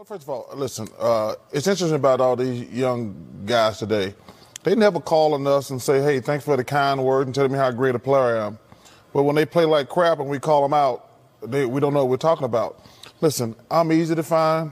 Well, first of all, listen, uh, it's interesting about all these young guys today. They never call on us and say, hey, thanks for the kind word and telling me how great a player I am. But when they play like crap and we call them out, they, we don't know what we're talking about. Listen, I'm easy to find.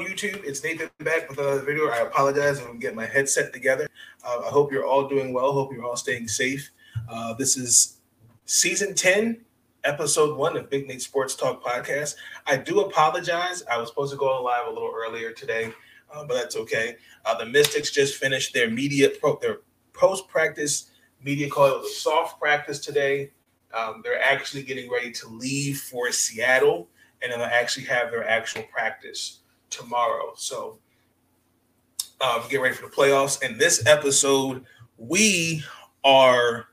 On YouTube? It's Nathan back with another video. I apologize I'm getting my headset together. Uh, I hope you're all doing well. Hope you're all staying safe. Uh, this is season 10, episode one of Big Nate Sports Talk podcast. I do apologize. I was supposed to go on live a little earlier today, uh, but that's okay. Uh, the Mystics just finished their media pro- their post practice media call. It was a soft practice today. Um, they're actually getting ready to leave for Seattle, and then they'll actually have their actual practice tomorrow. So um, get ready for the playoffs. And this episode, we are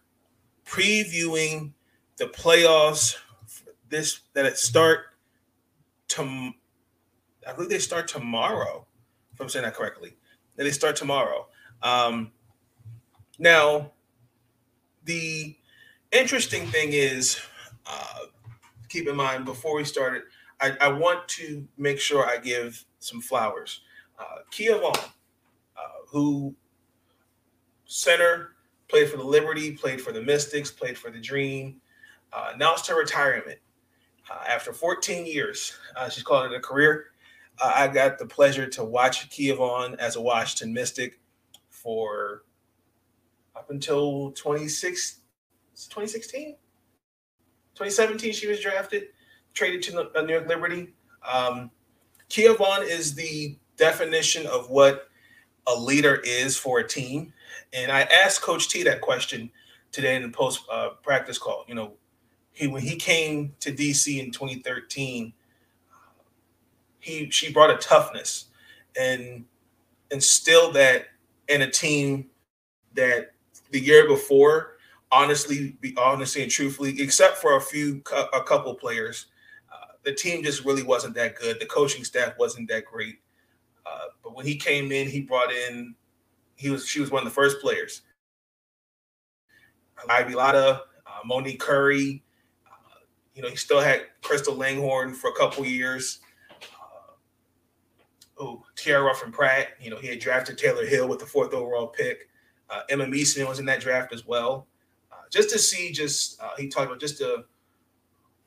previewing the playoffs. This that it start to, I believe they start tomorrow. If I'm saying that correctly, that they start tomorrow. Um, now, the interesting thing is, uh, keep in mind before we started, I, I want to make sure I give some flowers. Uh, Kia Vaughn, uh, who center, played for the Liberty, played for the Mystics, played for the Dream, uh, announced her retirement uh, after 14 years. Uh, she's calling it a career. Uh, I got the pleasure to watch Kia Vaughn as a Washington Mystic for up until 26, 2016, 2017. She was drafted, traded to the New York Liberty. Um, Kia Vaughn is the definition of what a leader is for a team. And I asked Coach T that question today in the post uh, practice call. You know, he when he came to DC in 2013, he she brought a toughness and instilled that in a team that the year before, honestly, be honestly and truthfully, except for a few a couple players, the team just really wasn't that good. The coaching staff wasn't that great. Uh, but when he came in, he brought in he was she was one of the first players. Ivy Latta, uh, Monique Currie. Uh, you know, he still had Crystal Langhorne for a couple years. Uh, oh, Tierra Ruffin Pratt. You know, he had drafted Tayler Hill with the fourth overall pick. Uh, Emma Meesseman was in that draft as well. Uh, just to see, just he talked about just to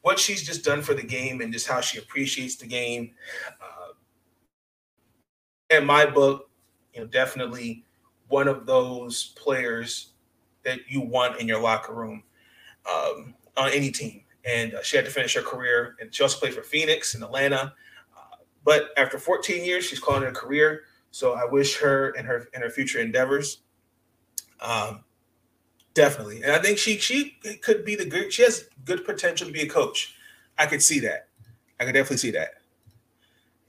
what she's just done for the game and just how she appreciates the game. Uh, in my book, you know, definitely one of those players that you want in your locker room um, on any team. And uh, she had to finish her career, and she also played for Phoenix and Atlanta. Uh, but after 14 years, she's calling it a career. So I wish her and her and her future endeavors. Um, Definitely, and I think she she could be the good. She has good potential to be a coach. I could see that. I could definitely see that.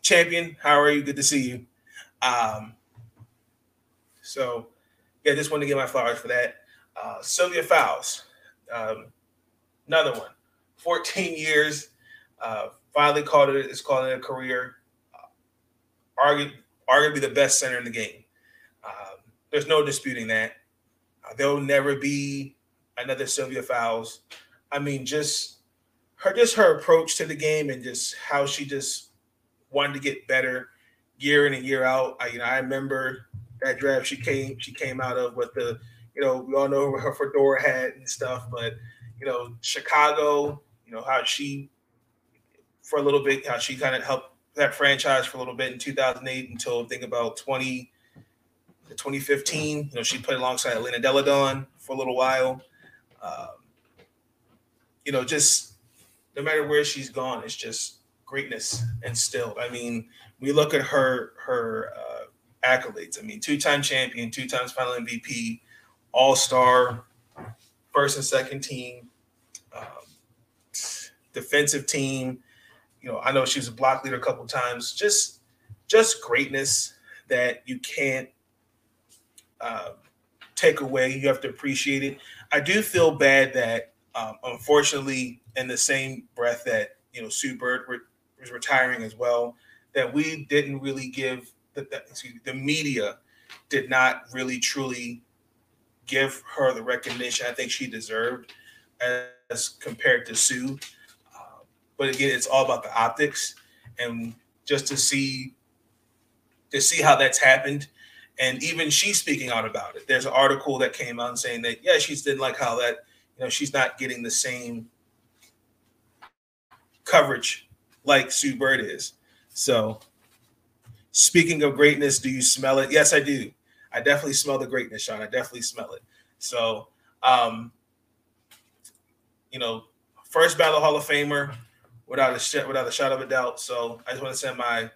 Champion, how are you? Good to see you. Um, so yeah, just want to get my flowers for that. Uh, Sylvia Fowles, um, another one. 14 years, uh, finally called it. It's called it a career. Uh, argu- arguably the best center in the game. Um, there's no disputing that. There'll never be another Sylvia Fowles. I mean, just her just her approach to the game and just how she just wanted to get better year in and year out. I, you know, I remember that draft she came she came out of with the you know we all know her fedora hat and stuff, but you know Chicago, you know how she for a little bit how she kind of helped that franchise for a little bit in 2008 until I think about 20 2015. You know, she played alongside Elena Delle Donne for a little while. Um, you know, just no matter where she's gone, it's just greatness and still. I mean, we look at her her uh, accolades. I mean, two-time champion, two times final MVP, All-Star, first and second team, um, defensive team. You know, I know she was a block leader a couple times. Just just greatness that you can't uh, take away. You have to appreciate it. I do feel bad that, um, unfortunately, in the same breath that you know Sue Bird re- was retiring as well, that we didn't really give the, the, me, the media did not really truly give her the recognition I think she deserved as compared to Sue. Uh, but again, it's all about the optics, and just to see to see how that's happened, and even she's speaking out about it. There's an article that came out saying that yeah, she didn't like how that you know she's not getting the same coverage like Sue Bird is. So, speaking of greatness, do you smell it? Yes, I do. I definitely smell the greatness, Sean. I definitely smell it. So, um, you know, first Battle Hall of Famer without a without a shot of a doubt. So, I just want to send my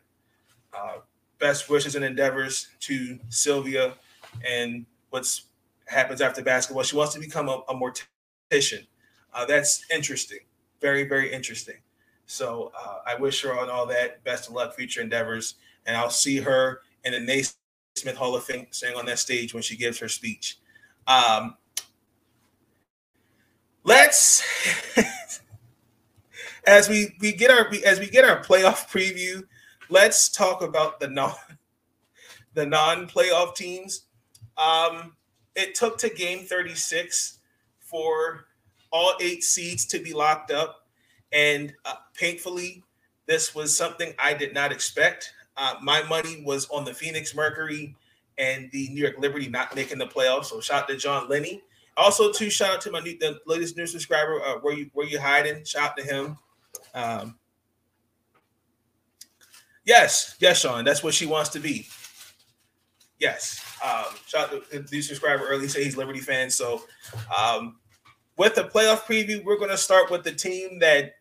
uh, best wishes and endeavors to Sylvia and what's happens after basketball. She wants to become a, a mortician. Uh, that's interesting. Very, very interesting. So uh, I wish her on all that. Best of luck, future endeavors. And I'll see her in the Naismith Hall of Fame saying on that stage when she gives her speech. Um, let's as we, we get our as we get our playoff preview, let's talk about the non the non-playoff teams. Um, it took to game 36 for all eight seeds to be locked up. And uh, painfully, this was something I did not expect. Uh, my money was on the Phoenix Mercury and the New York Liberty not making the playoffs. So shout out to John Lenny. Also, too, shout out to my new, the latest new subscriber. Uh, where you where you hiding? Shout out to him. Um, yes, yes, Sean. That's what she wants to be. Yes. Um, shout out to the subscriber early. Say he's Liberty fan. So, um, with the playoff preview, we're going to start with the team that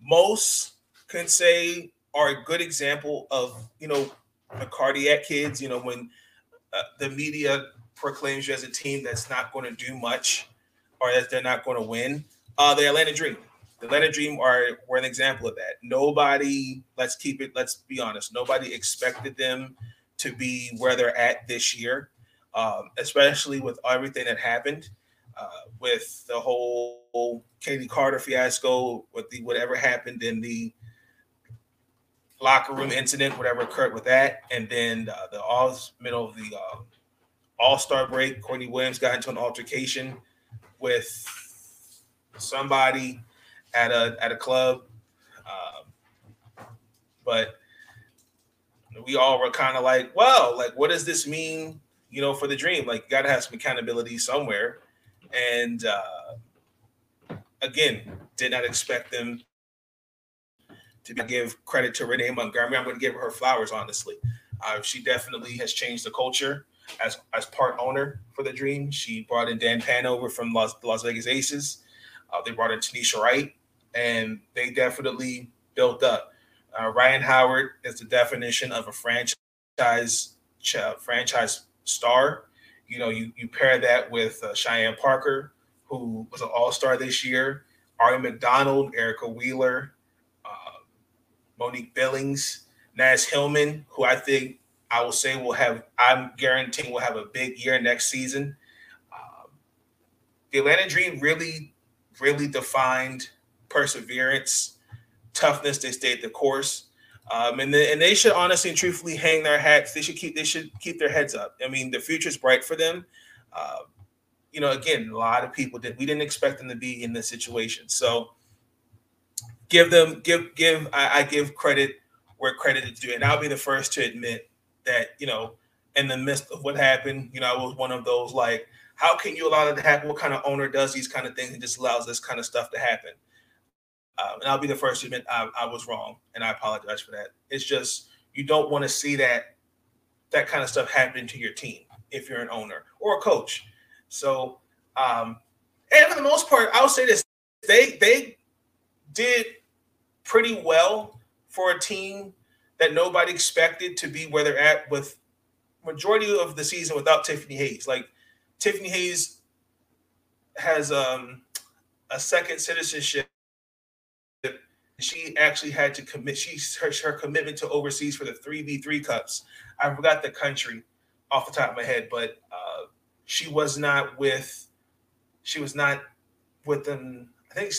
most can say are a good example of you know the cardiac kids. You know when uh, the media proclaims you as a team that's not going to do much or that they're not going to win. Uh, the Atlanta Dream. The Atlanta Dream are were an example of that. Nobody, let's keep it, let's be honest, nobody expected them to be where they're at this year, um, especially with everything that happened uh, with the whole Katie Carter fiasco, with the whatever happened in the locker room incident, whatever occurred with that, and then uh, the all middle of the uh, All Star break, Courtney Williams got into an altercation with somebody at a at a club, um, but we all were kind of like, well, like, what does this mean? You know, for the dream, like, you got to have some accountability somewhere. And uh, again, did not expect them to give credit to Renee Montgomery. I'm to give her flowers, honestly. Uh, she definitely has changed the culture as as part owner for the Dream. She brought in Dan Padover from Las, Las Vegas Aces. Uh, they brought in Tanisha Wright, and they definitely built up. Uh, Rhyne Howard is the definition of a franchise franchise star. You know, you, you pair that with uh, Cheyenne Parker, who was an All Star this year, Aari McDonald, Erica Wheeler, uh, Monique Billings, Naz Hillmon, who I think I will say will have, I'm guaranteeing will have a big year next season. Um, the Atlanta Dream really, really defined perseverance, toughness. They stayed the course. Um, and, the, and they should honestly and truthfully hang their hats. They should keep they should keep their heads up. I mean, the future is bright for them. Uh, you know, again, a lot of people did we didn't expect them to be in this situation. So give them give give I, I give credit where credit is due, and I'll be the first to admit that you know in the midst of what happened, you know, I was one of those like, how can you allow that to happen? What kind of owner does these kind of things and just allows this kind of stuff to happen? Um, and I'll be the first to admit I, I, was wrong, and I apologize for that. It's just you don't want to see that that kind of stuff happen to your team if you're an owner or a coach. So, um, and for the most part, I'll say this: they they did pretty well for a team that nobody expected to be where they're at with majority of the season without Tiffany Hayes. Like Tiffany Hayes has um, a second citizenship she actually had to commit. She her, her commitment to overseas for the three v three cups. I forgot the country off the top of my head, but uh, she was not with. She was not with them. I think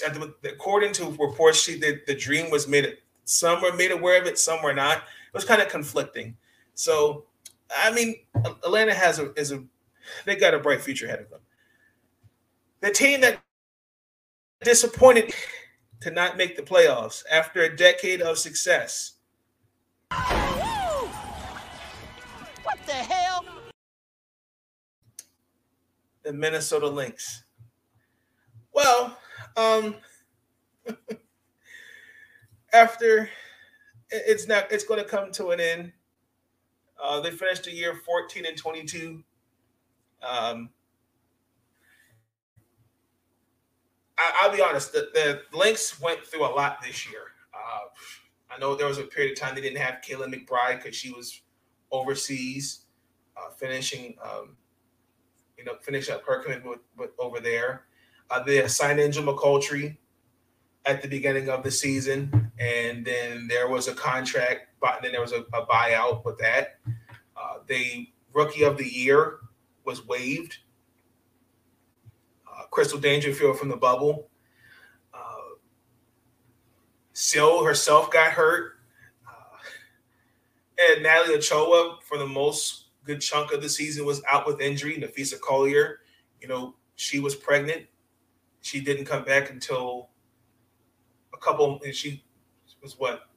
according to reports, she the, the dream was made. Some were made aware of it, some were not. It was kind of conflicting. So, I mean, Atlanta has a is a they got a bright future ahead of them. The team that disappointed to not make the playoffs after a decade of success. What the hell? The Minnesota Lynx. Well, um, after it's not, it's going to come to an end. Uh, they finished the year 14 and 22. Um, I, will be honest, the, the Lynx went through a lot this year. Uh, I know there was a period of time they didn't have Kayla McBride because she was overseas, uh, finishing, um, you know, finishing up her commitment with, with, over there. Uh, they signed Angel McCoughtry at the beginning of the season, and then there was a contract, but then there was a, a buyout with that. Uh, the rookie of the year was waived. Crystal Dangerfield from the bubble. Uh, Sil herself got hurt. Uh, and Natalie Achonwa, for the most good chunk of the season, was out with injury. Napheesa Collier, you know, she was pregnant. She didn't come back until a couple, and she was what,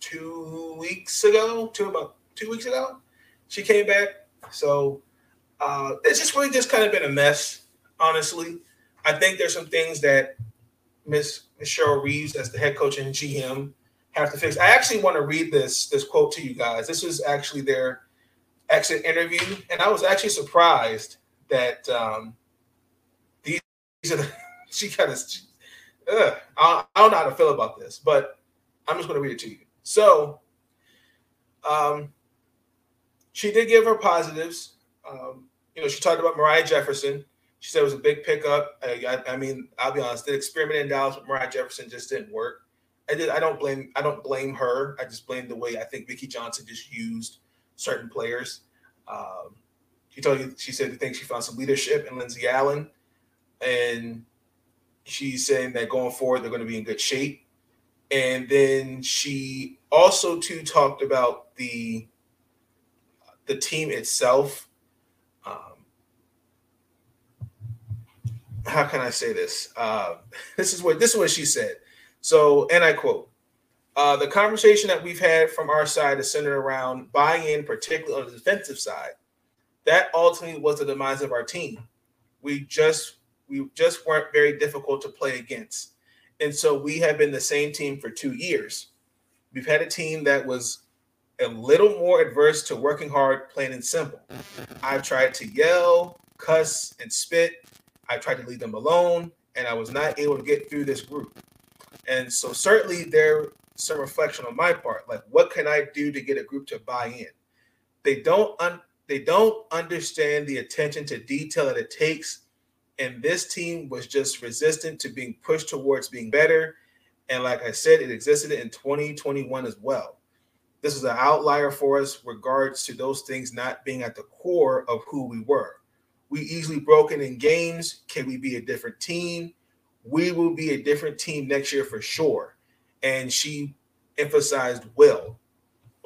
two weeks ago? Two about two weeks ago? She came back. So uh, it's just really just kind of been a mess, honestly. I think there's some things that Miss Michelle Reeves, as the head coach and GM, have to fix. I actually want to read this this quote to you guys. This is actually their exit interview, and I was actually surprised that um, these, are the, she kind of. I, I don't know how to feel about this, but I'm just going to read it to you. So, um, she did give her positives. Um, you know, she talked about Moriah Jefferson. She said it was a big pickup. I, I, I mean, I'll be honest, the experiment in Dallas with Moriah Jefferson just didn't work. I did. I don't blame. I don't blame her. I just blame the way I think Vickie Johnson just used certain players. Um, she told you. She said, "I think she found some leadership in Lindsay Allen," and she's saying that going forward they're going to be in good shape. And then she also too talked about the the team itself. How can I say this? Uh, this is what this is what she said. So, and I quote: uh, "The conversation that we've had from our side is centered around buy-in, particularly on the defensive side. That ultimately was the demise of our team. We just we just weren't very difficult to play against, and so we have been the same team for two years. We've had a team that was a little more adverse to working hard, plain and simple. I've tried to yell, cuss, and spit. I tried to leave them alone, and I was not able to get through this group. And so, certainly, there's some reflection on my part. Like, what can I do to get a group to buy in? They don't un- they don't understand the attention to detail that it takes. And this team was just resistant to being pushed towards being better. And like I said, it existed in 2021 as well. This is an outlier for us regards to those things not being at the core of who we were. We easily broken in games. Can we be a different team? We will be a different team next year for sure. And she emphasized will.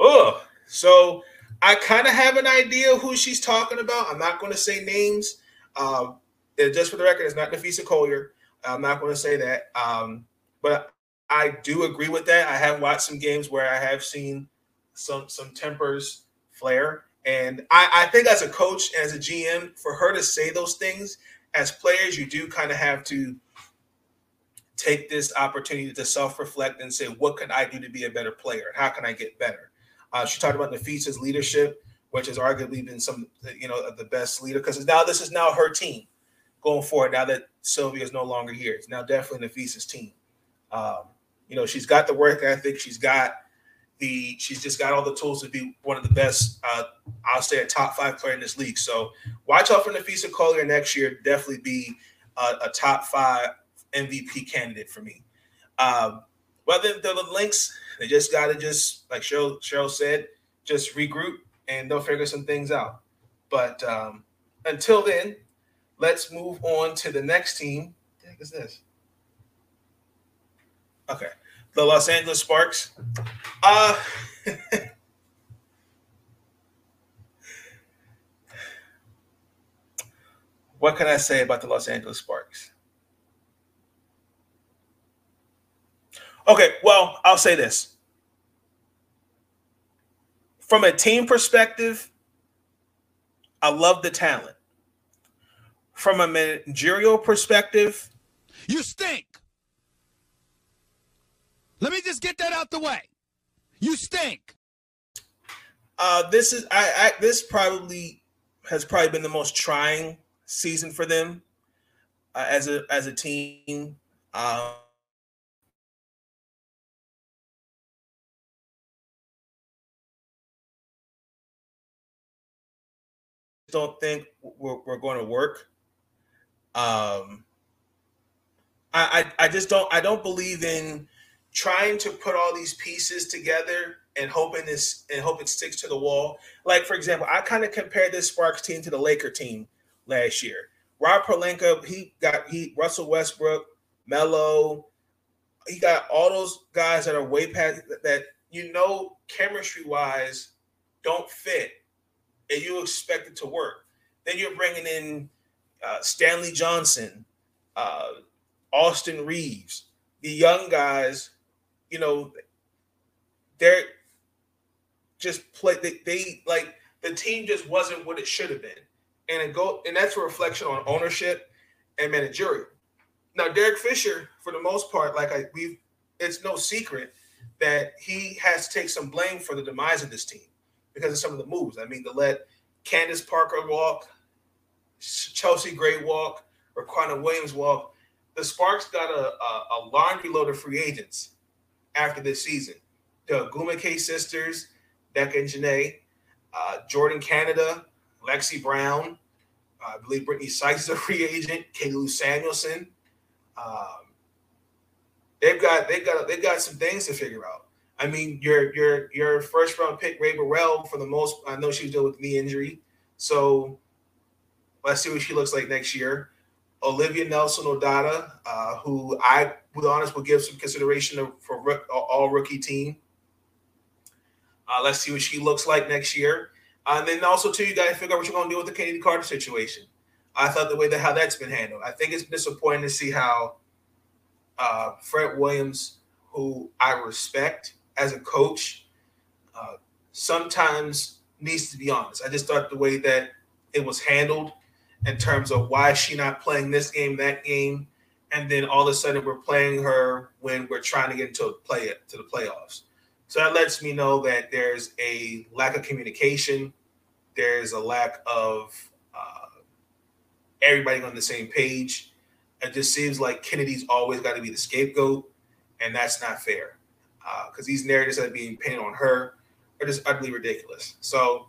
Oh, so I kind of have an idea who she's talking about. I'm not going to say names. Um, just for the record, it's not Napheesa Collier. I'm not going to say that. Um, but I do agree with that. I have watched some games where I have seen some some tempers flare. And I, I think as a coach, as a GM, for her to say those things as players, you do kind of have to take this opportunity to self-reflect and say, what can I do to be a better player? How can I get better? Uh, she talked about Napheesa's leadership, which has arguably been some, you know, the best leader because now this is now her team going forward. Now that Sylvia is no longer here, it's now definitely Napheesa's team. Um, you know, she's got the work ethic, she's got the she's just got all the tools to be one of the best. Uh, I'll say a top five player in this league. So watch out for Napheesa Collier next year. Definitely be a, a top five MVP candidate for me. Um, well, the, the, Lynx they just got to just like Cheryl, Cheryl said, just regroup and they'll figure some things out. But um, until then, let's move on to the next team. What the heck is this? Okay the Los Angeles Sparks. Uh, what can I say about the Los Angeles Sparks? Okay, well, I'll say this. From a team perspective, I love the talent. From a managerial perspective, you stink. Let me just get that out the way. You stink. Uh, this is I, I this probably has probably been the most trying season for them uh, as a as a team. Um, don't think we're, we're going to work. Um, I, I I just don't I don't believe in trying to put all these pieces together and hoping this and hope it sticks to the wall. Like for example, I kind of compared this Sparks team to the Laker team last year. Rob Pelinka, he got he Russell Westbrook, Melo, he got all those guys that are way past that you know chemistry wise don't fit, and you expect it to work. Then you're bringing in uh, Stanley Johnson, uh, Austin Reaves, the young guys. You know, they're just play. They, they like the team just wasn't what it should have been, and it go and that's a reflection on ownership and managerial. Now, Derek Fisher, for the most part, like I we, it's no secret that he has to take some blame for the demise of this team because of some of the moves. I mean, to let Candace Parker walk, Chelsea Gray walk, or Quanah Williams walk. The Sparks got a, a, a laundry load of free agents after this season. The Ogwumike sisters, Becca and Janae, uh, Jordin Canada, Lexie Brown, uh, I believe Brittney Sykes is a free agent, Katie Lou Samuelson. Um, they've got they've got they've got some things to figure out. I mean, your your your first round pick, Rae Burrell, for the most, I know she's dealing with knee injury, so let's see what she looks like next year. Olivia Nelson Ododa, uh, who I, would honest, will give some consideration for all rookie team. Uh, let's see what she looks like next year. Uh, and then also, too, you got to figure out what you're going to do with the Chennedy Carter situation. I thought the way that how that's been handled. I think it's disappointing to see how uh, Fred Williams, who I respect as a coach, uh, sometimes needs to be honest. I just thought the way that it was handled in terms of why is she not playing this game, that game, and then all of a sudden we're playing her when we're trying to get into play to the playoffs. So that lets me know that there's a lack of communication. There's a lack of uh, everybody on the same page. It just seems like Chennedy's always got to be the scapegoat, and that's not fair because uh, these narratives that are being painted on her are just utterly ridiculous. So,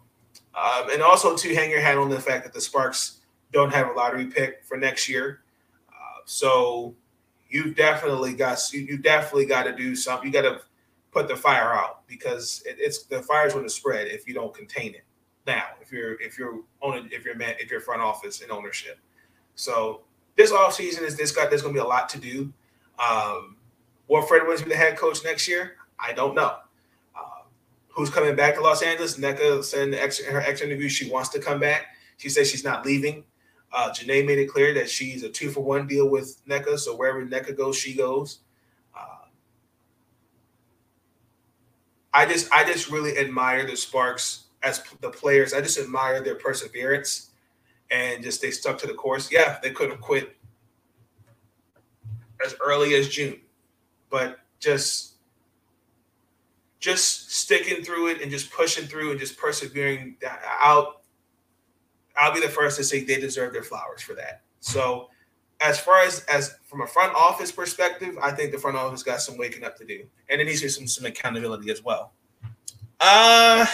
um, and also to hang your hat on the fact that the Sparks don't have a lottery pick for next year. So you've definitely got you, definitely got to do something. You got to put the fire out because it, it's the fire's going to spread if you don't contain it. Now, if you're if you're on if you're man if you're front office and ownership, so this off season is this guy. there's going to be a lot to do. Um, will Fred Williams be the head coach next year? I don't know. Uh, who's coming back to Los Angeles? Nneka said in her ex interview she wants to come back. She says she's not leaving. Uh, Janae made it clear that she's a two for one deal with Nneka, so wherever Nneka goes, she goes. I just I just really admire the Sparks as the players. I just admire their perseverance and just they stuck to the course. Yeah, they could have quit as early as June, but just just sticking through it and just pushing through and just persevering out. I'll be the first to say they deserve their flowers for that. So as far as as from a front office perspective, I think the front office got some waking up to do, and it needs to be some some accountability as well. Uh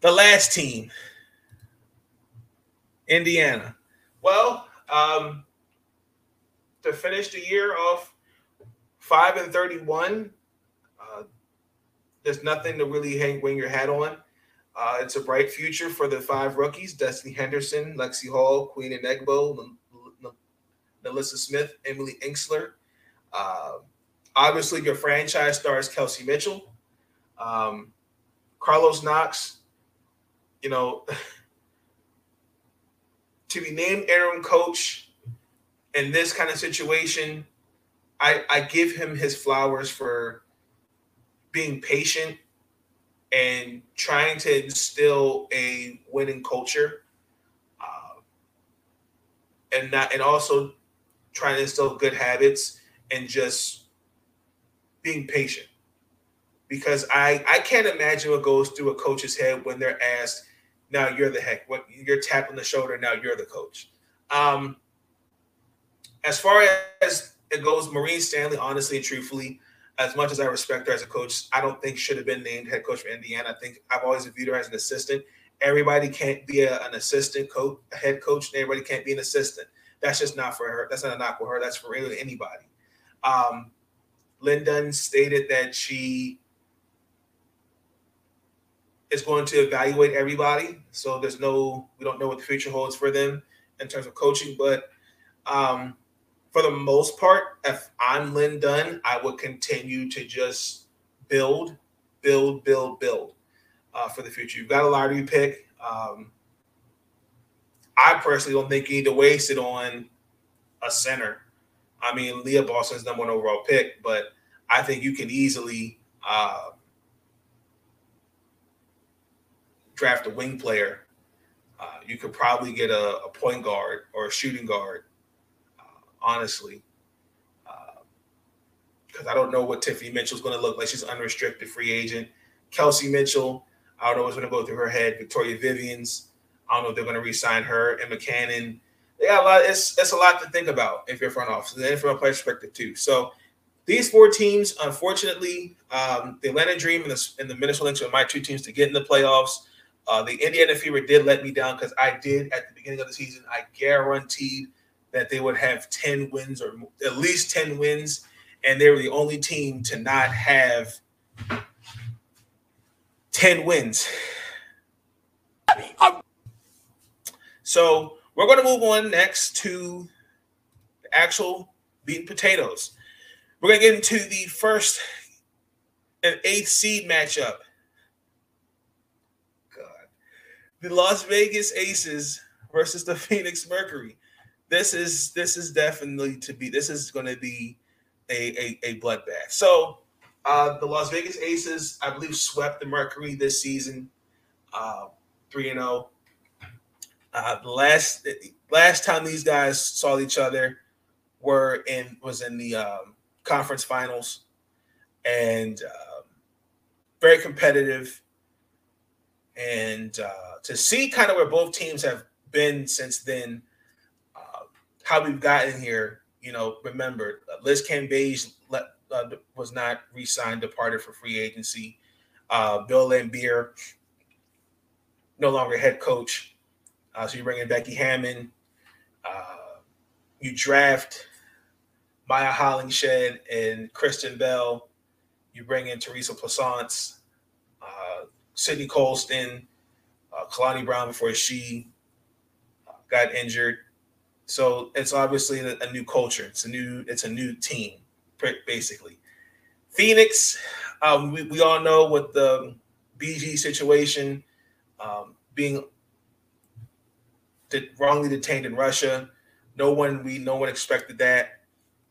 the last team, Indiana. Well, um, to finish the year off five and thirty-one, uh, there's nothing to really hang wing your hat on. Uh, it's a bright future for the five rookies: Destiny Henderson, Lexie Hull, Queen Enegbo, NaLyssa Smith, Emily Engstler. Uh, obviously, your franchise stars Kelsey Mitchell, um, Carlos Knox. You know, to be named interim coach in this kind of situation, I, I give him his flowers for being patient and trying to instill a winning culture, uh, and not and also trying to instill good habits and just being patient. Because I I can't imagine what goes through a coach's head when they're asked, "Now you're the heck," what you're tapped on the shoulder. Now you're the coach. Um, as far as it goes, Marianne Stanley, honestly and truthfully, as much as I respect her as a coach, I don't think should have been named head coach for Indiana. I think I've always viewed her as an assistant. Everybody can't be a, an assistant coach, a head coach, and everybody can't be an assistant. That's just not for her. That's not a knock for her. That's for really anybody. Um, Lin Dunn stated that she is going to evaluate everybody. So there's no, we don't know what the future holds for them in terms of coaching, but um, for the most part, if I'm Lin Dunn, I would continue to just build, build, build, build uh, for the future. You've got a lottery pick. Um, I personally don't think you need to waste it on a center. I mean, Leah Boston's number one overall pick, but I think you can easily uh, draft a wing player. Uh, you could probably get a, a point guard or a shooting guard honestly. Because uh, I don't know what Tiffany Mitchell's going to look like. She's unrestricted free agent. Kelsey Mitchell, I don't know what's going to go through her head. Victoria Vivians, I don't know if they're going to re-sign her. And McCannon, they got a lot. It's it's a lot to think about if you're front office and from a player perspective too. So these four teams, unfortunately, um, the Atlanta Dream and the, and the Minnesota Lynx are my two teams to get in the playoffs. Uh, the Indiana Fever did let me down because I did at the beginning of the season. I guaranteed that they would have 10 wins or at least 10 wins. And they were the only team to not have 10 wins. So we're going to move on next to the actual beaten potatoes. We're going to get into the first and eighth seed matchup. God. The Las Vegas Aces versus the Phoenix Mercury this is this is definitely to be this is going to be a, a, a bloodbath. So uh, the Las Vegas Aces, I believe, swept the Mercury this season, uh, three and zero. Oh. Uh, last last time these guys saw each other were in was in the um, conference finals, and um, very competitive. And uh, to see kind of where both teams have been since then how we've gotten here, you know, remember Liz Cambage let, uh, was not re-signed, departed for free agency. Uh, Bill Laimbeer, no longer head coach. Uh, so you bring in Becky Hammon. Uh, you draft Mya Hollingshed and Kierstan Bell. You bring in Theresa Plaisance, uh, Sydney Colson, uh, Kalani Brown before she got injured. So it's obviously a, new culture. It's a new it's a new team, basically. Phoenix, um, we, we all know what the BG situation, um, being wrongly detained in Russia. No one we no one expected that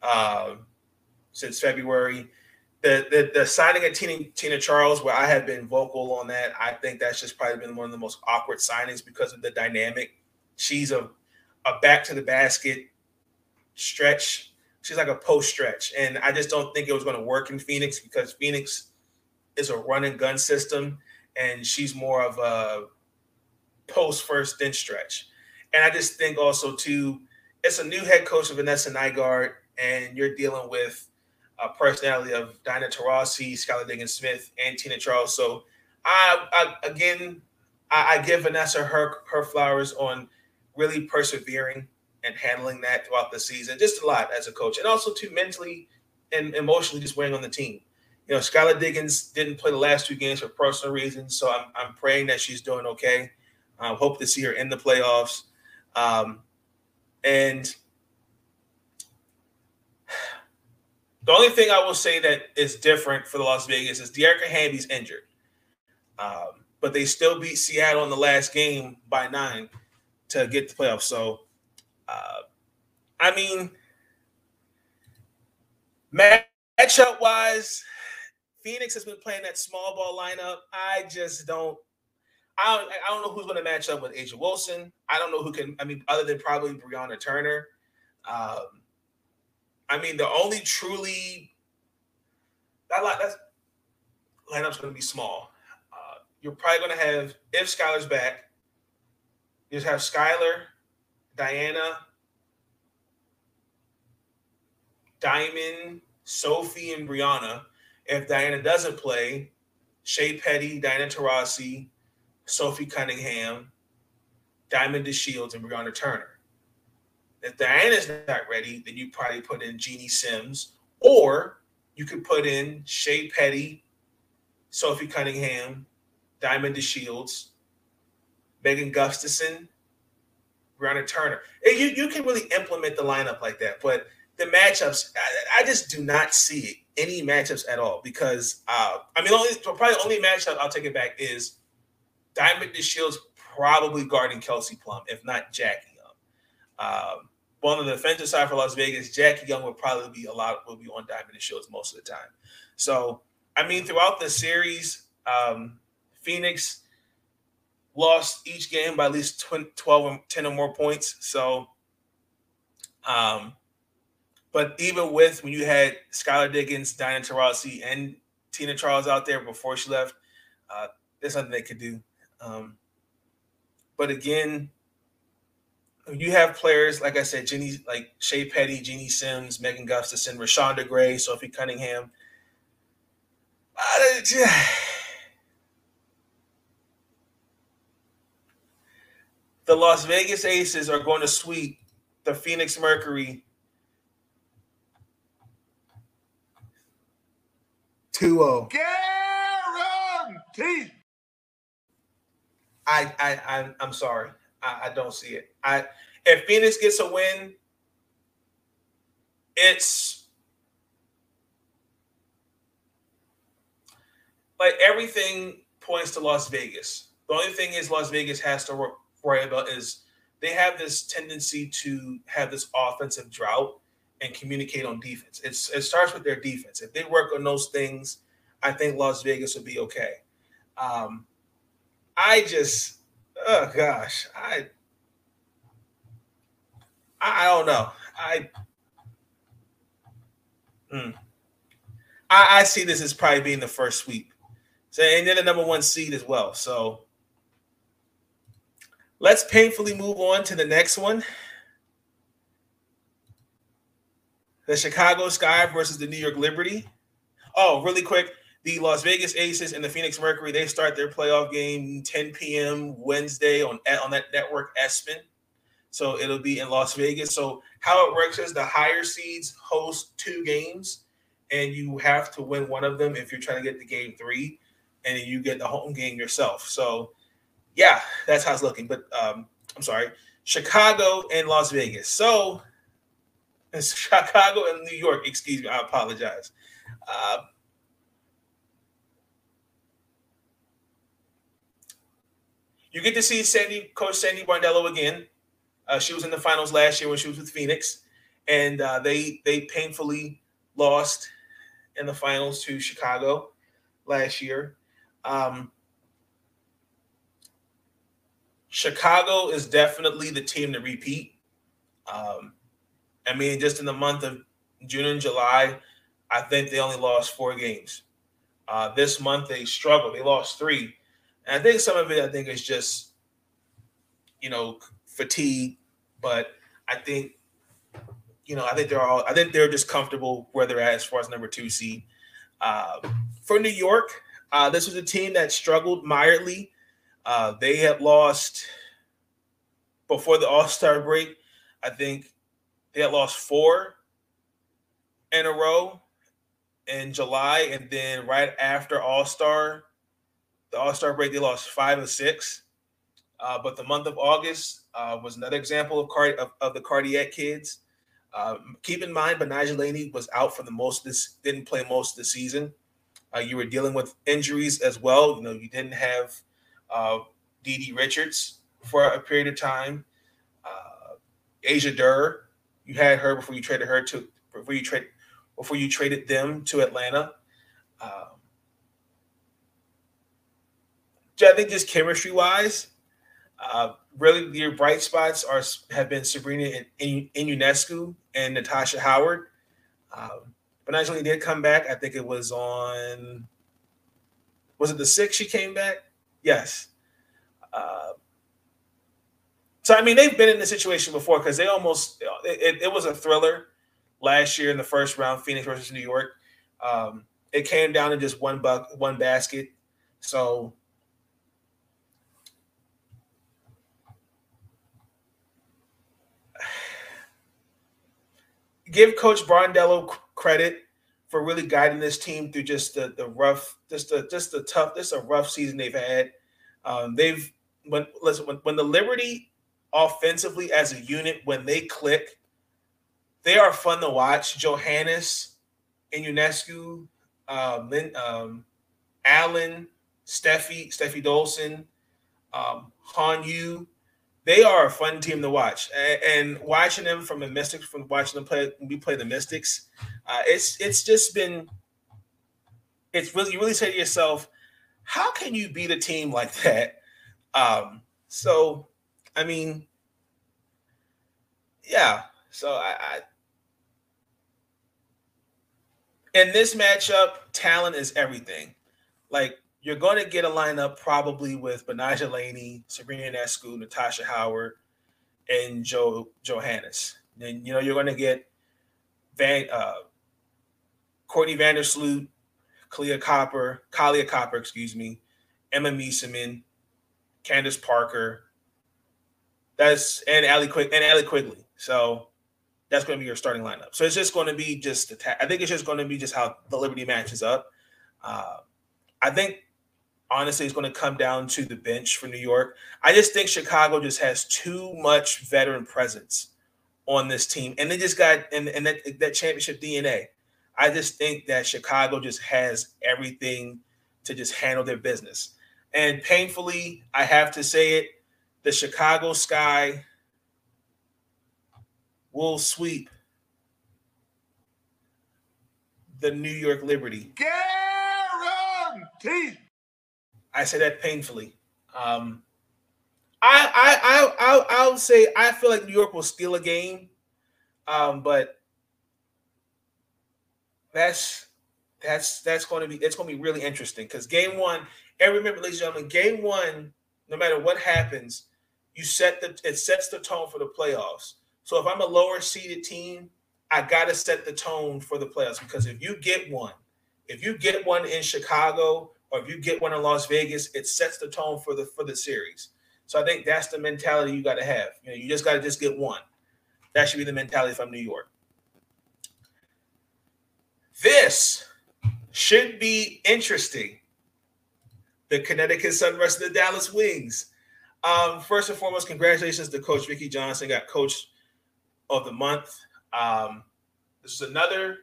uh, since February. The, the, the signing of Tina, Tina Charles, where I have been vocal on that, I think that's just probably been one of the most awkward signings because of the dynamic. She's a a back to the basket stretch. She's like a post stretch. And I just don't think it was going to work in Phoenix because Phoenix is a run and gun system. And she's more of a post first then stretch. And I just think also, too, it's a new head coach of Vanessa Nygaard, and you're dealing with a personality of Diana Taurasi, Skylar Diggins Smith, and Tina Charles. So I, I again, I, I give Vanessa her her flowers on really persevering and handling that throughout the season, just a lot as a coach, and also to mentally and emotionally just weighing on the team. You know, Skylar Diggins didn't play the last two games for personal reasons, so I'm, I'm praying that she's doing okay. I hope to see her in the playoffs. Um, and the only thing I will say that is different for the Las Vegas is Dearica Hamby's injured. Um, but they still beat Seattle in the last game by nine to get the playoffs. So, uh, I mean, matchup wise, Phoenix has been playing that small ball lineup. I just don't. I don't, I don't know who's going to match up with A'ja Wilson. I don't know who can. I mean, other than probably Brianna Turner. Um, I mean, the only truly that that lineup's going to be small. Uh, you're probably going to have if Skylar's back. You just have Skylar, Diana, Diamond, Sophie, and Brianna. If Diana doesn't play, Shey Peddy, Diana Taurasi, Sophie Cunningham, Diamond DeShields, and Brianna Turner. If Diana's not ready, then you probably put in Jennie Simms, or you could put in Shey Peddy, Sophie Cunningham, Diamond DeShields, Megan Gustafson, Brianna Turner. You, you can really implement the lineup like that, but the matchups, I, I just do not see any matchups at all because uh, I mean, only probably only matchup I'll take it back is Diamond DeShields probably guarding Kelsey Plum, if not Jackie Young. Um, on the defensive side for Las Vegas, Jackie Young will probably be a lot will be on Diamond DeShields most of the time. So I mean, throughout the series, um, Phoenix lost each game by at least 12 10 or more points. So um but even with when you had Skylar Diggins, Diana Taurasi, and Tina Charles out there before she left, uh, there's nothing they could do. Um, but again, you have players like I said, Jenny, like Shey Peddy, Jennie Simms, Megan Gustafson, Reshanda Gray, Sophie Cunningham. Uh, the Las Vegas Aces are going to sweep the Phoenix Mercury 2-0. Guaranteed. I I I'm, I'm sorry. I, I don't see it. I if Phoenix gets a win, it's like everything points to Las Vegas. The only thing is Las Vegas has to worry about is they have this tendency to have this offensive drought and communicate on defense. It's it starts with their defense. If they work on those things, I think Las Vegas will be okay. Um, I just, oh gosh, I, I, don't know. I, mm, I, I see this as probably being the first sweep. So, and then the number one seed as well. So, let's painfully move on to the next one. the Chicago Sky versus the New York Liberty. Oh, really quick. The Las Vegas Aces and the Phoenix Mercury, they start their playoff game 10 p.m. Wednesday on, on that network ESPN. So it'll be in Las Vegas. So how it works is the higher seeds host two games, and you have to win one of them if you're trying to get the game three, and you get the home game yourself. So yeah, that's how it's looking. But um, I'm sorry, Chicago and Las Vegas. So Chicago and New York. Excuse me, I apologize. Uh, you get to see Sandy, Coach Sandy Brondello again. Uh, she was in the finals last year when she was with Phoenix, and uh, they they painfully lost in the finals to Chicago last year. Um, Chicago is definitely the team to repeat. Um, I mean, just in the month of June and July, I think they only lost four games. Uh, this month they struggled; they lost three, and I think some of it, I think, is just you know fatigue. But I think you know, I think they're all. I think they're just comfortable where they're at as far as number two seed. Uh, for New York, uh, this was a team that struggled mildly. Uh, they had lost before the All Star break. I think they had lost four in a row in July, and then right after All Star, the All Star break, they lost five of six. Uh, but the month of August uh, was another example of, card- of, of the cardiac kids. Um, keep in mind, Betnijah Laney was out for the most this, didn't play most of the season. Uh, you were dealing with injuries as well. You know, you didn't have uh, DiDi Richards for a period of time. Asia Durr, you had her before you traded her to before you trade before you traded them to Atlanta. Um, I think just chemistry wise, uh, really your bright spots are have been Sabrina in, in, in Ionescu and Natasha Howard. Um, but actually did come back. I think it was on was it the sixth she came back? Yes. Uh, so I mean, they've been in this situation before because they almost it, it, was a thriller last year in the first round, Phoenix versus New York. Um, it came down to just one buck, one basket. So give Coach Brondello credit for really guiding this team through just the, the rough, just the just the tough, just a rough season they've had. Um, they've when listen when, when the Liberty offensively as a unit when they click, they are fun to watch. Johannes and Ionescu, um, Lynn, um, Allen, Steffi, Steffi Dolson, um, Han Yu, they are a fun team to watch, and, watching them from the Mystics, from watching them play, we play the Mystics, uh, it's it's just been, it's really you really say to yourself, how can you beat a team like that? Um, so, I mean, yeah. So I, I in this matchup, talent is everything. Like you're going to get a lineup probably with Betnijah Laney, Sabrina Ionescu, Natasha Howard, and Joe Johannes. Then you know you're going to get Van uh, Courtney Vandersloot, Clea Copper, Kahleah Copper, excuse me, Emma Meesseman, Candace Parker. That's and Allie Quick and Allie Quigley. So that's going to be your starting lineup. So it's just going to be just I think it's just going to be just how the Liberty matches up. Uh, I think honestly it's going to come down to the bench for New York. I just think Chicago just has too much veteran presence on this team, and they just got and, and that, that championship DNA. I just think that Chicago just has everything to just handle their business. And painfully, I have to say it, the Chicago Sky will sweep the New York Liberty. Guaranteed. I say that painfully. Um, I, I, I, I, I would say I feel like New York will steal a game, um, but that's that's that's going to be it's going to be really interesting because game one. And remember, ladies and gentlemen, game one, no matter what happens, you set the it sets the tone for the playoffs. So if I'm a lower seeded team, I got to set the tone for the playoffs because if you get one, if you get one in Chicago or if you get one in Las Vegas, it sets the tone for the for the series. So I think that's the mentality you got to have. You know, you just got to just get one. That should be the mentality from New York. This should be interesting. The Connecticut Sun versus the Dallas Wings. Um, first and foremost, congratulations to Coach Vickie Johnson, got Coach of the Month. Um, this is another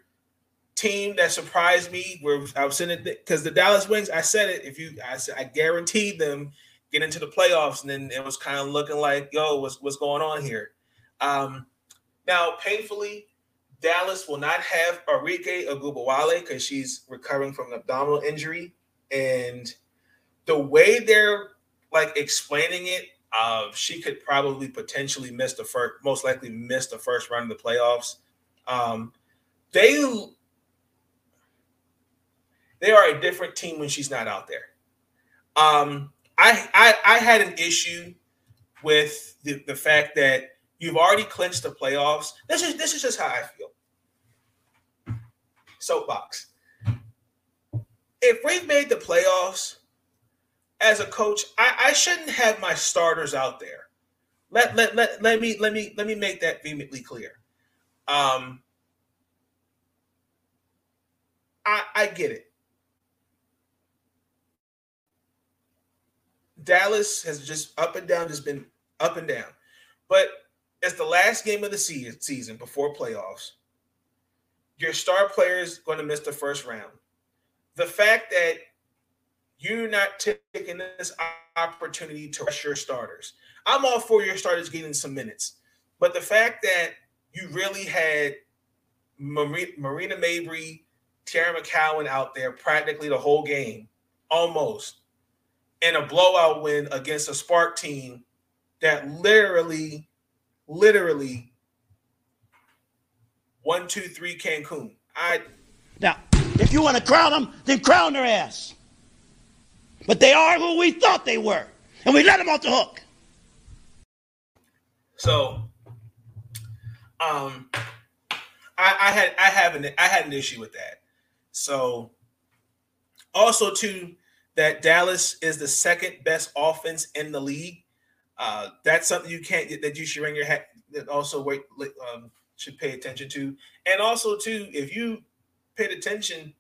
team that surprised me. Where I was it because the Dallas Wings, I said it. If you, I said I guaranteed them get into the playoffs, and then it was kind of looking like, yo, what's what's going on here? Um, now, painfully, Dallas will not have Arike Ogunbowale because she's recovering from an abdominal injury, and the way they're like explaining it, uh, she could probably potentially miss the first, most likely miss the first round of the playoffs. Um, they they are a different team when she's not out there. Um, I, I I had an issue with the, the fact that you've already clinched the playoffs. This is this is just how I feel. Soapbox. If we've made the playoffs as a coach, I, I shouldn't have my starters out there. Let, let, let, let me let me let me make that vehemently clear. Um, I, I get it. Dallas has just up and down, just been up and down. But it's the last game of the season before playoffs. Your star player is going to miss the first round. The fact that you're not taking this opportunity to rush your starters. I'm all for your starters getting some minutes. But the fact that you really had Marina Mabrey, Teaira McCowan out there practically the whole game, almost, in a blowout win against a Spark team that literally, literally one, two, three Cancun. I now, if you want to crown them, then crown their ass. But they are who we thought they were, and we let them off the hook. So, um, I, I had I have an I had an issue with that. So, also too, that Dallas is the second best offense in the league. Uh, that's something you can't that you should ring your hat. That also wait um, should pay attention to, and also too, if you paid attention,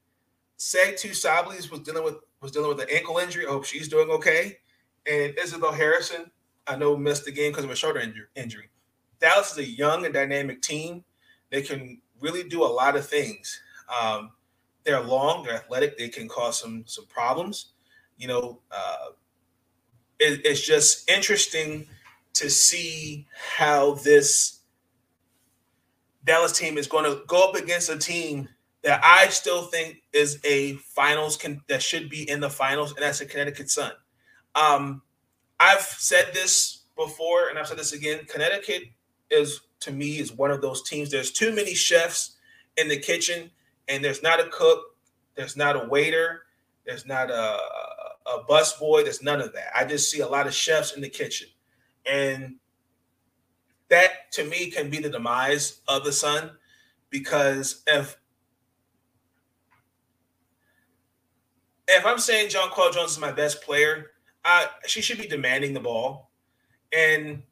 Satou Sabally was dealing with was dealing with an ankle injury. I hope she's doing okay. And Isabelle Harrison, I know missed the game because of a shoulder injury. Dallas is a young and dynamic team. They can really do a lot of things. Um, they're long, they're athletic, they can cause some some problems. You know, uh, it, it's just interesting to see how this Dallas team is going to go up against a team that I still think is a finals can that should be in the finals, and that's the Connecticut Sun. Um, I've said this before, and I've said this again. Connecticut is to me is one of those teams. There's too many chefs in the kitchen, and there's not a cook, there's not a waiter, there's not a a bus boy. There's none of that. I just see a lot of chefs in the kitchen, and that to me can be the demise of the Sun because if if I'm saying John Jonquel Jones is my best player, I, she should be demanding the ball. And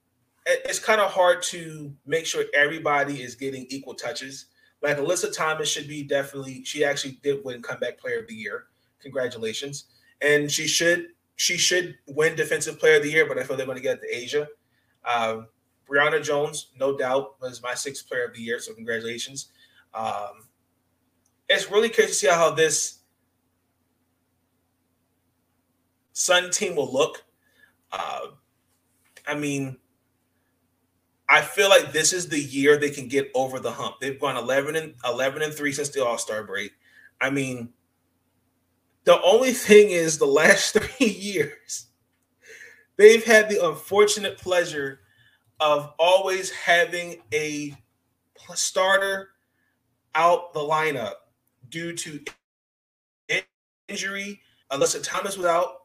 it's kind of hard to make sure everybody is getting equal touches. Like Alyssa Thomas should be definitely, she actually did win comeback player of the year. Congratulations. And she should she should win defensive player of the year, but I feel they're going to get it to A'ja. Uh, Brionna Jones, no doubt, was my sixth player of the year. So congratulations. Um, it's really curious to see how this Sun team will look. Uh, I mean, I feel like this is the year they can get over the hump. They've gone 11 and 11 and 3 since the All-Star break. I mean, the only thing is the last 3 years they've had the unfortunate pleasure of always having a starter out the lineup due to injury. Alyssa Thomas was out.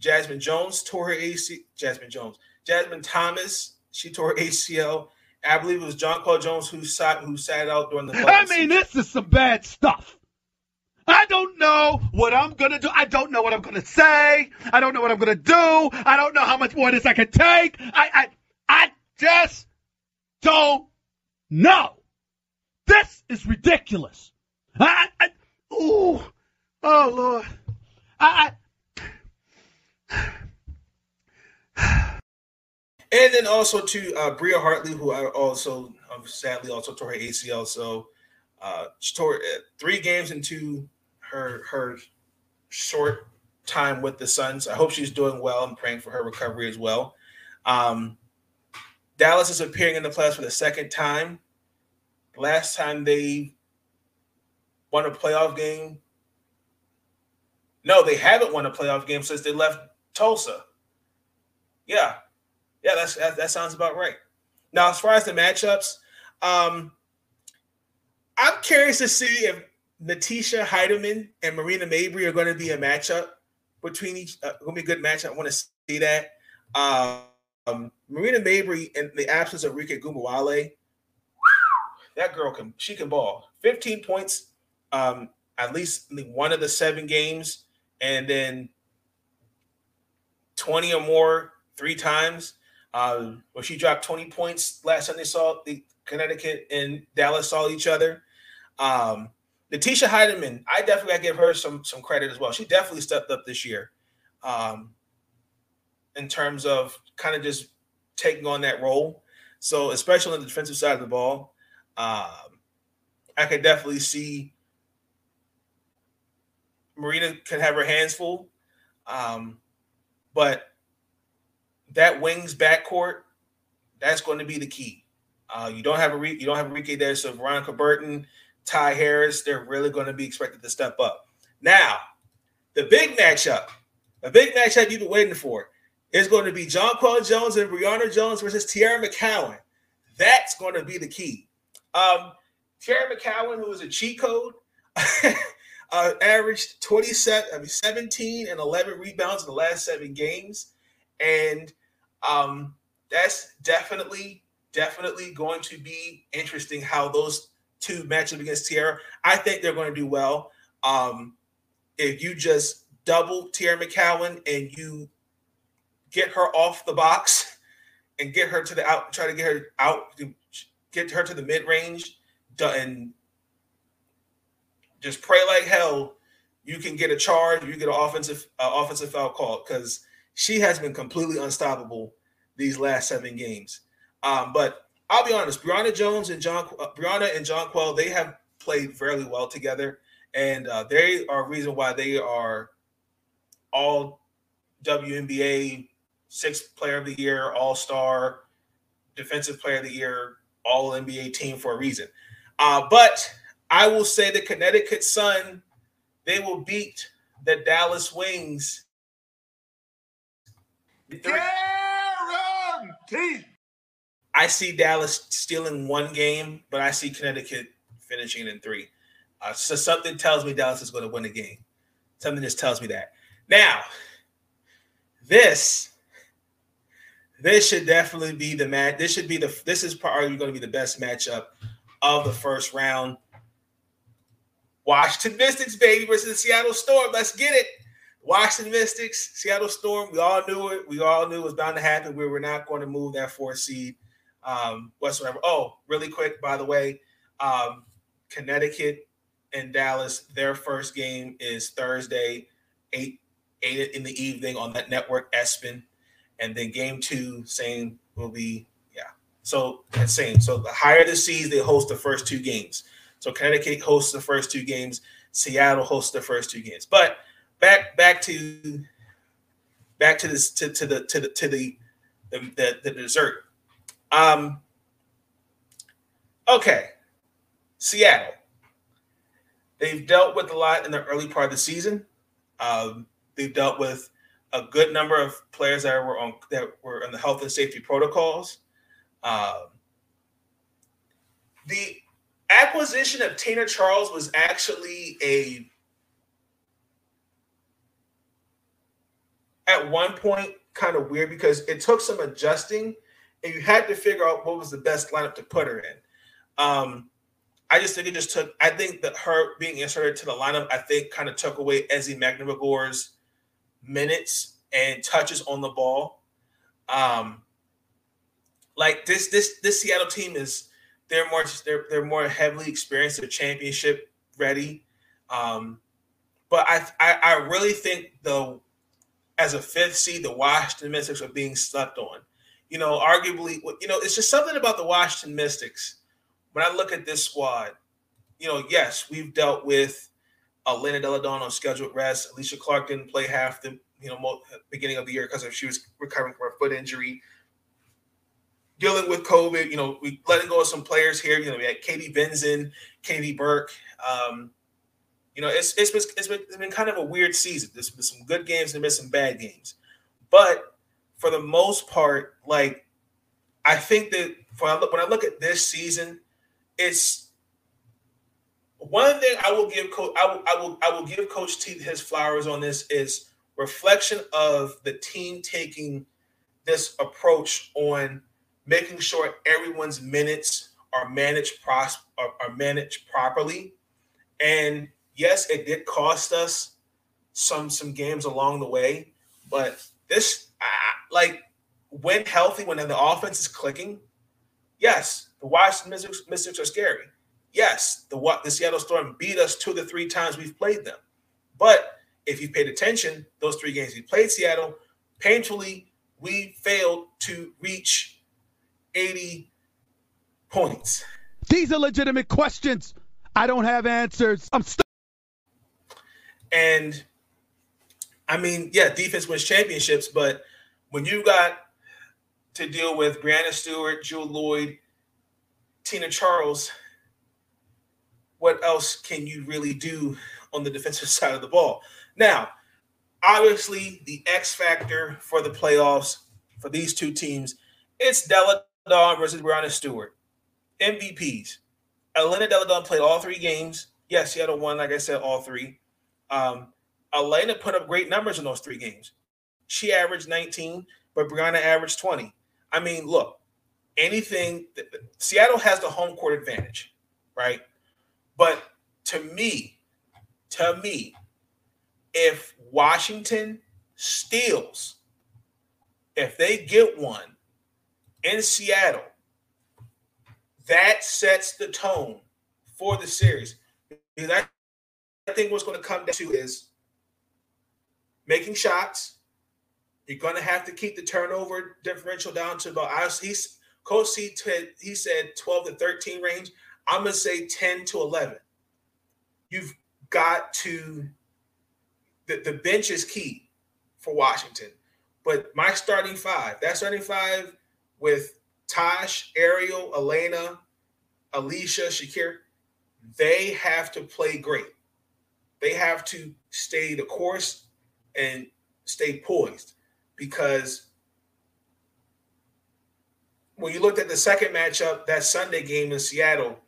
Jazmine Jones tore her AC. Jasmine Jones. Jasmine Thomas, she tore her ACL. I believe it was Jonquel Jones who sat who sat out during the. I mean, this is some bad stuff. I don't know what I'm gonna do. I don't know what I'm gonna say. I don't know what I'm gonna do. I don't know how much more this I can take. I I I just don't know. This is ridiculous. I, I ooh, oh Lord. I, I and then also to uh, Bria Hartley, who I also um, sadly also tore her ACL. So uh, she tore uh, three games into her her short time with the Suns. I hope she's doing well. I'm praying for her recovery as well. Um, Dallas is appearing in the playoffs for the second time. Last time they won a playoff game. No, they haven't won a playoff game since they left Tulsa. Yeah, yeah, that's that, that sounds about right. Now, as far as the matchups, um, I'm curious to see if Natisha Hiedeman and Marina Mabrey are going to be a matchup between each. Uh, going to be a good matchup. I want to see that. Um, Marina Mabrey in the absence of Rika Ogunbowale, that girl can she can ball. 15 points, um, at least one of the seven games, and then 20 or more three times. Uh, where she dropped 20 points last time they saw the Connecticut and Dallas saw each other. Um, Natisha Hiedeman, I definitely got to give her some some credit as well. She definitely stepped up this year um, in terms of kind of just taking on that role. So, especially on the defensive side of the ball, um, I could definitely see Marina could have her hands full. Um, but that wings backcourt, that's going to be the key. Uh, you don't have a you don't have Arike there, so Veronica Burton, Ty Harris, they're really going to be expected to step up. Now, the big matchup, a big matchup you've been waiting for, is going to be John Jonquel Jones and Brionna Jones versus Teaira McCowan. That's going to be the key. Um, Teaira McCowan, who is a cheat code, uh, averaged 27, I mean 17 and 11 rebounds in the last seven games. And um, that's definitely, definitely going to be interesting how those two match up against Teaira. I think they're going to do well. Um, if you just double Teaira McCowan and you get her off the box and get her to the out, try to get her out, get her to the mid range, and just pray like hell you can get a charge, you get an offensive uh, offensive foul call because she has been completely unstoppable these last seven games. Um, but I'll be honest, Brionna Jones and John uh, Brionna and Jonquel, they have played fairly well together, and uh, they are a reason why they are all WNBA sixth player of the year, all star, defensive player of the year, all NBA team for a reason. Uh, but I will say the Connecticut Sun, they will beat the Dallas Wings. Guaranteed. I see Dallas stealing one game, but I see Connecticut finishing in three. Uh, so something tells me Dallas is going to win a game. Something just tells me that. Now, this this should definitely be the match. This should be the this is probably going to be the best matchup of the first round. Washington Mystics, baby, versus the Seattle Storm. Let's get it. Washington Mystics, Seattle Storm. We all knew it. We all knew it was bound to happen. We were not going to move that four seed um, whatsoever. Oh, really quick, by the way, um, Connecticut and Dallas, their first game is Thursday, eight eight in the evening on that network, ESPN, and then game two, same will be yeah. So same. So the higher the seeds, they host the first two games. So Connecticut hosts the first two games. Seattle hosts the first two games. But back back to back to this to, to the to the to the the, the, the dessert. Um. Okay, Seattle. They've dealt with a lot in the early part of the season. Um, they've dealt with a good number of players that were on that were in the health and safety protocols. Um, the acquisition of Tina Charles was actually a at one point kind of weird because it took some adjusting and you had to figure out what was the best lineup to put her in. Um, I just think it just took. I think that her being inserted to the lineup, I think, kind of took away Ezi Magbegor's minutes and touches on the ball. Um, like this, this, this Seattle team is they're more they're they're more heavily experienced, they're championship ready. Um, but I, I I really think the as a fifth seed, the Washington Mystics are being slept on. You know, arguably, you know, it's just something about the Washington Mystics. When I look at this squad, you know, yes, we've dealt with uh, Lena on scheduled rest. Alysha Clark didn't play half the you know beginning of the year because she was recovering from a foot injury dealing with COVID, you know, we letting go of some players here. You know, we had Katie Benzan, Katie Burke. Um, you know, it's it's been, it's been it's been kind of a weird season. There's been some good games and been some bad games, but for the most part, like I think that when I look, when I look at this season, it's one thing I will give coach I will I will I will give Coach T his flowers on this is reflection of the team taking this approach on making sure everyone's minutes are managed pros- are, are managed properly. And yes, it did cost us some some games along the way, but this like when healthy, when the offense is clicking, yes, the Washington Mystics, Mystics are scary. Yes, the what the Seattle Storm beat us two to three times we've played them. But if you paid attention, those three games we played Seattle, painfully, we failed to reach 80 points? These are legitimate questions. I don't have answers. I'm stuck. And I mean, yeah, defense wins championships, but when you got to deal with Breanna Stewart, Jewell Lloyd, Tina Charles, what else can you really do on the defensive side of the ball? Now, obviously, the X factor for the playoffs for these two teams, it's Delle Donne versus Breanna Stewart. MVPs. Elena Delle Donne played all three games. Yes, she had a one, like I said, all three. Um, Elena put up great numbers in those three games. She averaged 19, but Breanna averaged 20. I mean, look, anything Seattle has the home court advantage, right? But to me, to me, if Washington steals, if they get one in Seattle, that sets the tone for the series. Because I think what's going to come down to is making shots. You're going to have to keep the turnover differential down to about. I, he's Coach. He said 12 to 13 range. I'm going to say 10 to 11. You've got to. The, the bench is key for Washington, but my starting five. That starting five with Tosh, Ariel, Elena, Alysha, Shakir, they have to play great. They have to stay the course and stay poised because when you looked at the second matchup, that Sunday game in Seattle,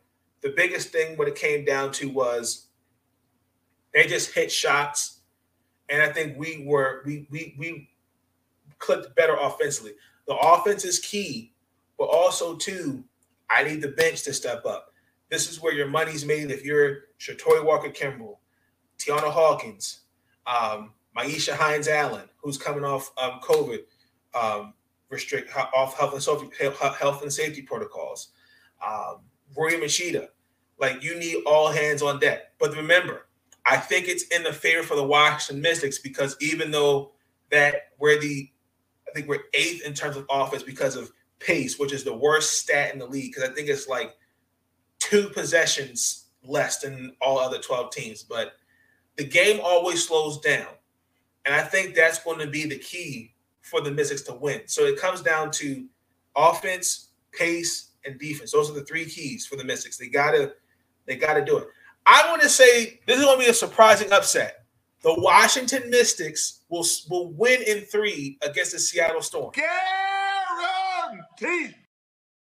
the biggest thing what it came down to was they just hit shots. And I think we were we we we clipped better offensively. The offense is key, but also too, I need the bench to step up. This is where your money's made if you're Shatori Walker Kimbrough, Tiana Hawkins, um, Myisha Hines Allen, who's coming off um, COVID, um, restrict off health and safety, health and safety protocols. Um, Rui Machida, like you need all hands on deck. But remember, I think it's in the favor for the Washington Mystics because even though that we're the, I think we're eighth in terms of offense because of pace, which is the worst stat in the league. Because I think it's like two possessions less than all other 12 teams. But the game always slows down. And I think that's going to be the key for the Mystics to win. So it comes down to offense, pace, and defense. Those are the three keys for the Mystics. They gotta, they gotta do it. I want to say this is going to be a surprising upset. The Washington Mystics will will win in three against the Seattle Storm. Guaranteed.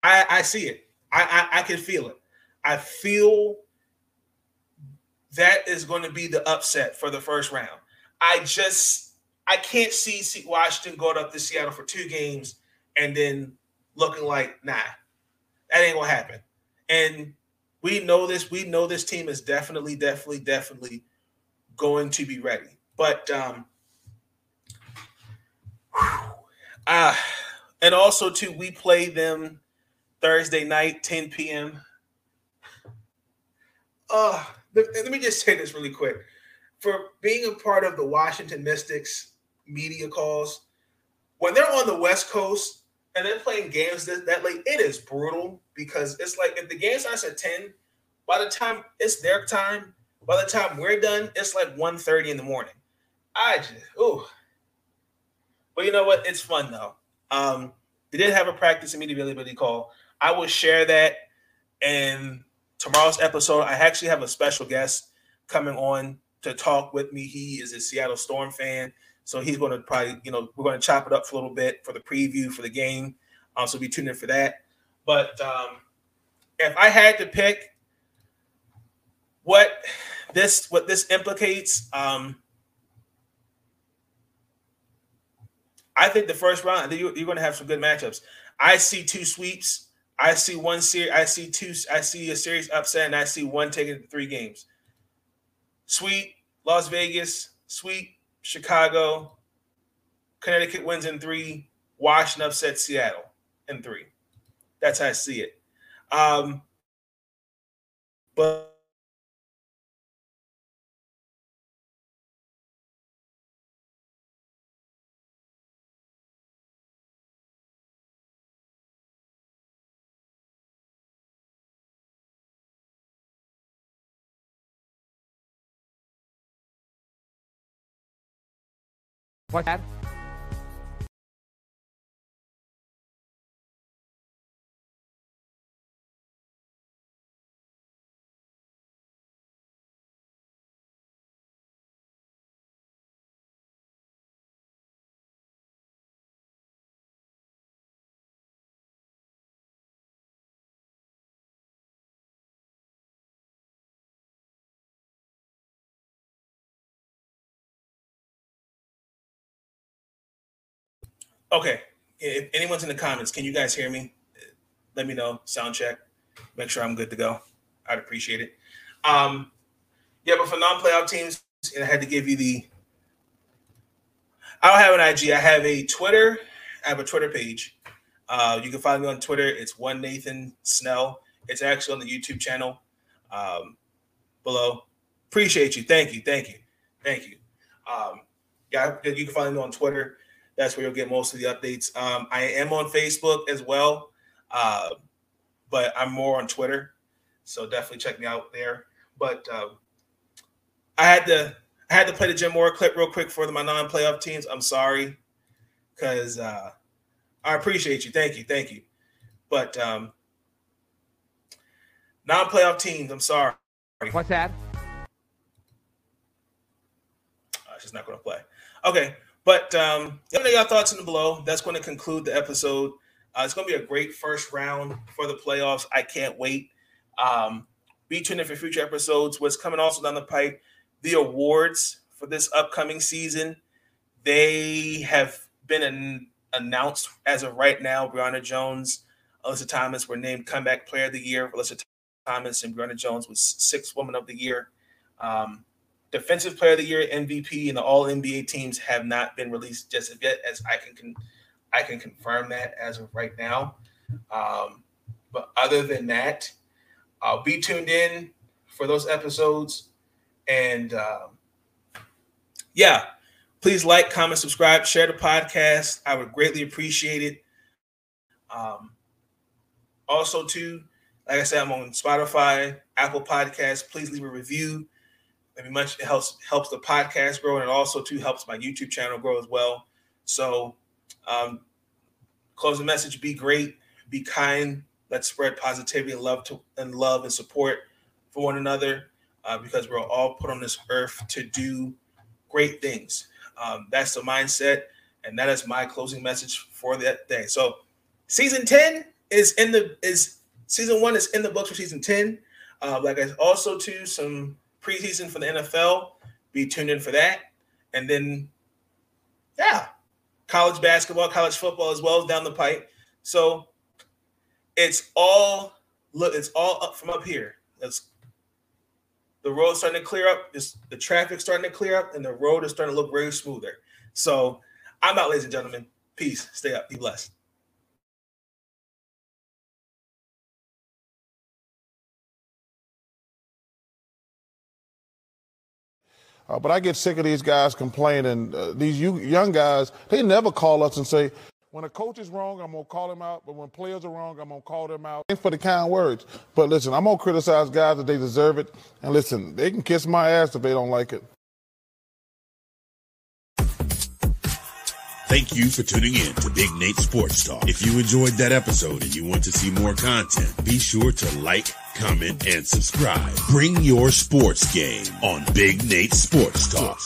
I, I see it. I, I I can feel it. I feel that is going to be the upset for the first round. I just I can't see Washington going up to Seattle for two games and then looking like nah, that ain't gonna happen. And we know this. We know this team is definitely, definitely, definitely going to be ready. But um, uh, and also too, we play them Thursday night, 10 p.m. Uh, let me just say this really quick. For being a part of the Washington Mystics media calls, when they're on the West Coast and they're playing games that, that late, it is brutal because it's like if the game starts at 10, by the time it's their time, by the time we're done, it's like 1.30 in the morning. I just, ooh. But you know what? It's fun though. Um, they did have a practice and media availability call. I will share that in tomorrow's episode. I actually have a special guest coming on to talk with me. He is a Seattle Storm fan. So he's going to probably, you know, we're going to chop it up for a little bit for the preview for the game. Um, so be tuned in for that. But um, if I had to pick what this what this implicates, um, I think the first round you're, you're going to have some good matchups. I see two sweeps. I see one series. I see two. I see a series upset, and I see one taking three games. Sweet Las Vegas. Sweet Chicago. Connecticut wins in three. Washington upset Seattle in three. That's how I see it. Um, but What, Okay. If anyone's in the comments, can you guys hear me? Let me know. Sound check. Make sure I'm good to go. I'd appreciate it. Um, yeah, but for non-playoff teams, and I had to give you the. I don't have an IG. I have a Twitter. I have a Twitter page. Uh, you can find me on Twitter. It's one Nathan Snell. It's actually on the YouTube channel um, below. Appreciate you. Thank you. Thank you. Thank you. Um, yeah, you can find me on Twitter. That's where you'll get most of the updates. Um, I am on Facebook as well, uh, but I'm more on Twitter. So definitely check me out there. But uh, I had to I had to play the Jim Mora clip real quick for my non-playoff teams. I'm sorry, because uh, I appreciate you. Thank you, thank you. But um, non-playoff teams, I'm sorry. What's that? Uh, she's not going to play. Okay, but um, let me know your thoughts in the below. That's going to conclude the episode. Uh, it's going to be a great first round for the playoffs. I can't wait. Um, be tuned in for future episodes. What's coming also down the pipe, the awards for this upcoming season. They have been an, announced as of right now. Brionna Jones, Alyssa Thomas were named Comeback Player of the Year. Alyssa Thomas and Brionna Jones was Sixth Woman of the Year. Um, Defensive Player of the Year, MVP, and the All NBA teams have not been released just yet, as I can, I can confirm that as of right now. Um, but other than that, I'll be tuned in for those episodes, and um, yeah, please like, comment, subscribe, share the podcast. I would greatly appreciate it. Um, also, too, like I said, I'm on Spotify, Apple Podcasts. Please leave a review Maybe much it helps helps the podcast grow, and it also too helps my YouTube channel grow as well. So, um, closing message: Be great, be kind. Let's spread positivity and love to and love and support for one another, uh, because we're all put on this earth to do great things. Um, that's the mindset, and that is my closing message for that day. So, season ten is in the is season one is in the books for season ten. Uh, like I also too some preseason for the NFL. Be tuned in for that. And then, yeah, college basketball, college football as well as down the pipe. So it's all look, it's all up from up here. It's the road starting to clear up. It's, the traffic starting to clear up, and the road is starting to look very smoother. So I'm out, ladies and gentlemen. Peace. Stay up. Be blessed. Uh, but I get sick of these guys complaining. Uh, these you, young guys, they never call us and say, when a coach is wrong, I'm going to call him out. But when players are wrong, I'm going to call them out. Thanks for the kind words. But listen, I'm going to criticize guys that they deserve it. And listen, they can kiss my ass if they don't like it. Thank you for tuning in to Big Nate Sports Talk. If you enjoyed that episode and you want to see more content, be sure to like, comment, and subscribe. Bring your sports game on Big Nate Sports Talk.